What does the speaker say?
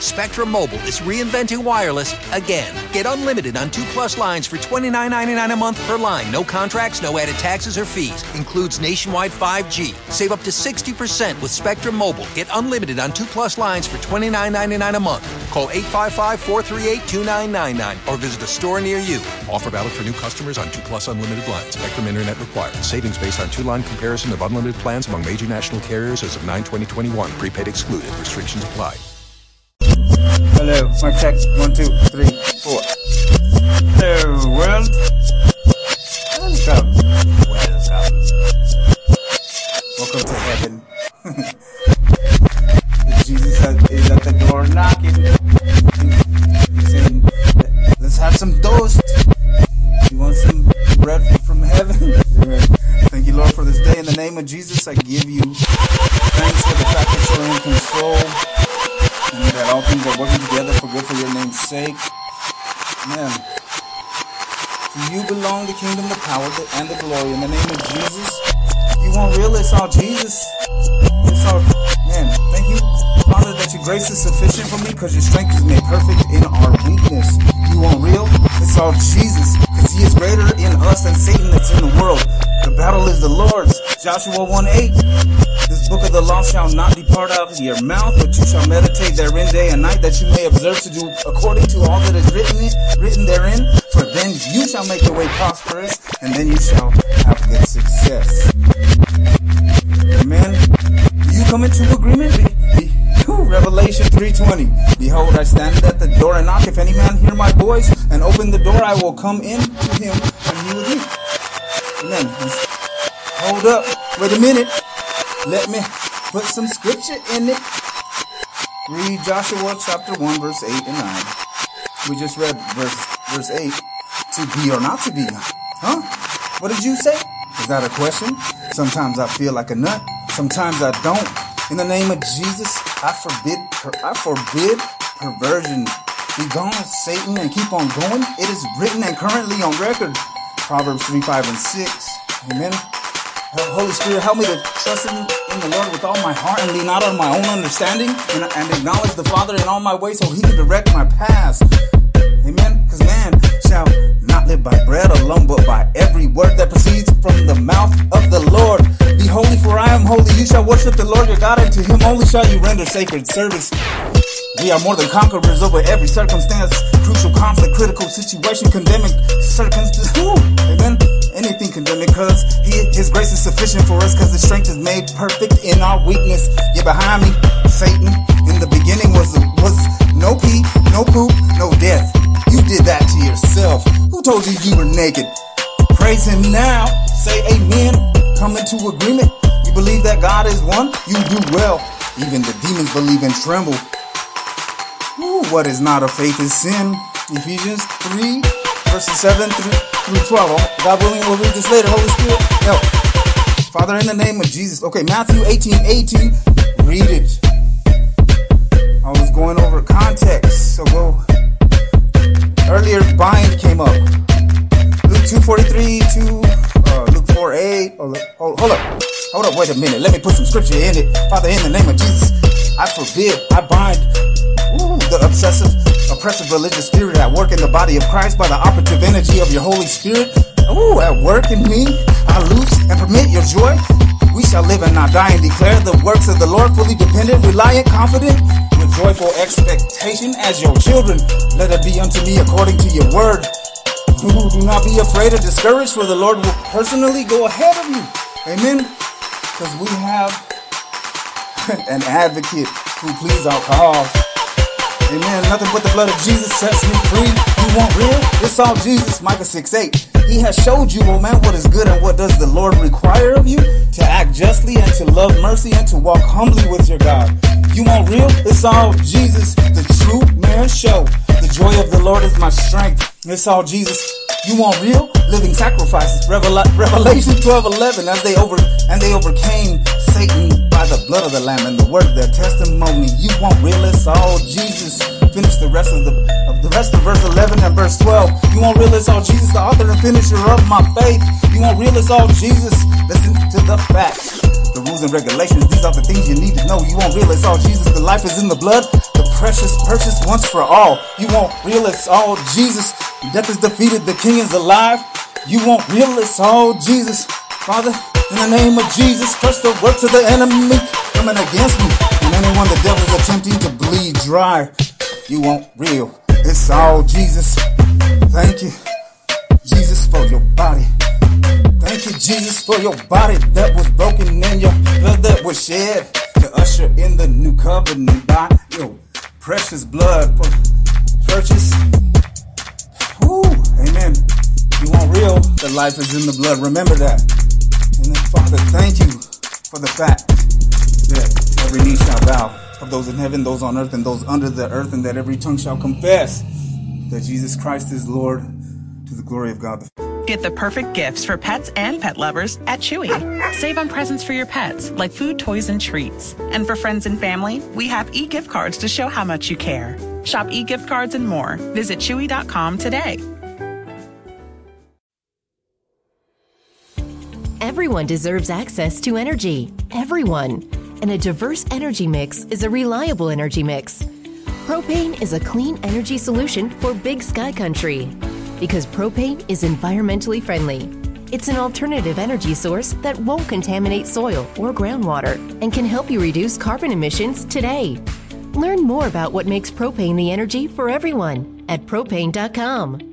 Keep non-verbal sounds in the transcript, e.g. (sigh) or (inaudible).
Spectrum Mobile is reinventing wireless again. Get unlimited on two plus lines for $29.99 a month per line. No contracts, no added taxes or fees. Includes nationwide 5G. Save up to 60% with Spectrum Mobile. Get unlimited on two plus lines for $29.99 a month. Call 855 438 2999 or visit a store near you. Offer valid for new customers on two plus unlimited lines. Spectrum Internet required. Savings based on two line comparison of unlimited plans among major national carriers as of 9 2021. Prepaid excluded. Restrictions apply. Hello, my check. One, two, three, four. Hello, world. Welcome. Welcome. Welcome to heaven. (laughs) Jesus is at the door knocking. He's saying, let's have some toast. You want some bread sake. Amen. To you belong the kingdom, the power, and the glory. In the name of Jesus, you won't realize all Jesus. It's all, Father, that your grace is sufficient for me because your strength is made perfect in our weakness. You won't real? It's all Jesus because he is greater in us than Satan that's in the world. The battle is the Lord's. Joshua 1 8 This book of the law shall not depart out of your mouth, but you shall meditate therein day and night, that you may observe to do according to all that is written, written therein. For then you shall make your way prosperous, and then you shall have good success. Amen. You come into agreement? Revelation 3.20 Behold, I stand at the door and knock. If any man hear my voice and open the door, I will come in to him and he will me. Amen. Hold up. Wait a minute. Let me put some scripture in it. Read Joshua chapter 1, verse 8 and 9. We just read verse, verse 8. To be or not to be. Huh? What did you say? Is that a question? Sometimes I feel like a nut. Sometimes I don't. In the name of Jesus, I forbid, I forbid perversion. Be gone, Satan, and keep on going. It is written and currently on record. Proverbs 3, 5, and 6. Amen. Holy Spirit, help me to trust in, in, the Lord with all my heart and lean not on my own understanding and, and acknowledge the Father in all my ways so he can direct my paths. Amen. Because man shall live by bread alone, but by every word that proceeds from the mouth of the Lord. Be holy, for I am holy. You shall worship the Lord your God, and to him only shall you render sacred service. We are more than conquerors over every circumstance, crucial conflict, critical situation, condemning circumstance. Amen anything condemn because his grace is sufficient for us because his strength is made perfect in our weakness. You're behind me, Satan. In the beginning was was no pee, no poop, no death. You did that to yourself. Who told you you were naked? Praise him now. Say amen. Come into agreement. You believe that God is one? You do well. Even the demons believe and tremble. Ooh, what is not a faith is sin. Ephesians 3 verses 7 through, through 12. God willing, we'll read this later. Holy Spirit, help. Father, in the name of Jesus. Okay, Matthew 18 18. Read it. I was going over context. So go. Wait a minute. Let me put some scripture in it. Father, in the name of Jesus, I forbid, I bind ooh, the obsessive oppressive religious spirit at work in the body of Christ by the operative energy of your Holy Spirit. Ooh, at work in me, I loose and permit your joy. We shall live and not die and declare the works of the Lord fully dependent, reliant, confident, with joyful expectation as your children. Let it be unto me according to your word. Ooh, do not be afraid or discouraged, for the Lord will personally go ahead of you. Amen. Because we have (laughs) an advocate who pleads our cause. Amen. Nothing but the blood of Jesus sets me free. You want real? It's all Jesus. Micah 6 8. He has showed you, oh man, what is good and what does the Lord require of you? To act justly and to love mercy and to walk humbly with your God. You want real? It's all Jesus, the true man show. The joy of the Lord is my strength. It's all Jesus. You want real? Living sacrifices. Revelation 12 11. As they over and they overcame Satan by the blood of the Lamb and the word of their testimony. You want real? It's all Jesus. Finish the rest of the of the rest of verse 11 and verse 12. You won't realize all Jesus, the author and finisher of my faith. You won't realize all Jesus. Listen to the facts. The rules and regulations, these are the things you need to know. You won't realize all Jesus, the life is in the blood, the precious purchase once for all. You won't realize all Jesus, death is defeated, the king is alive. You won't realize all Jesus. Father, in the name of Jesus, crush the works of the enemy coming against me. And anyone the devil's attempting to bleed dry, you won't real. It's all Jesus. Thank you, Jesus, for your body. Thank you, Jesus, for your body that was broken and your blood that was shed to usher in the new covenant by your precious blood for purchase. Woo, amen. The life is in the blood. Remember that. And then, Father, thank you for the fact that every knee shall bow of those in heaven, those on earth, and those under the earth, and that every tongue shall confess that Jesus Christ is Lord to the glory of God. Get the perfect gifts for pets and pet lovers at Chewy. Save on presents for your pets, like food, toys, and treats. And for friends and family, we have e gift cards to show how much you care. Shop e gift cards and more. Visit Chewy.com today. Everyone deserves access to energy. Everyone. And a diverse energy mix is a reliable energy mix. Propane is a clean energy solution for big sky country because propane is environmentally friendly. It's an alternative energy source that won't contaminate soil or groundwater and can help you reduce carbon emissions today. Learn more about what makes propane the energy for everyone at propane.com.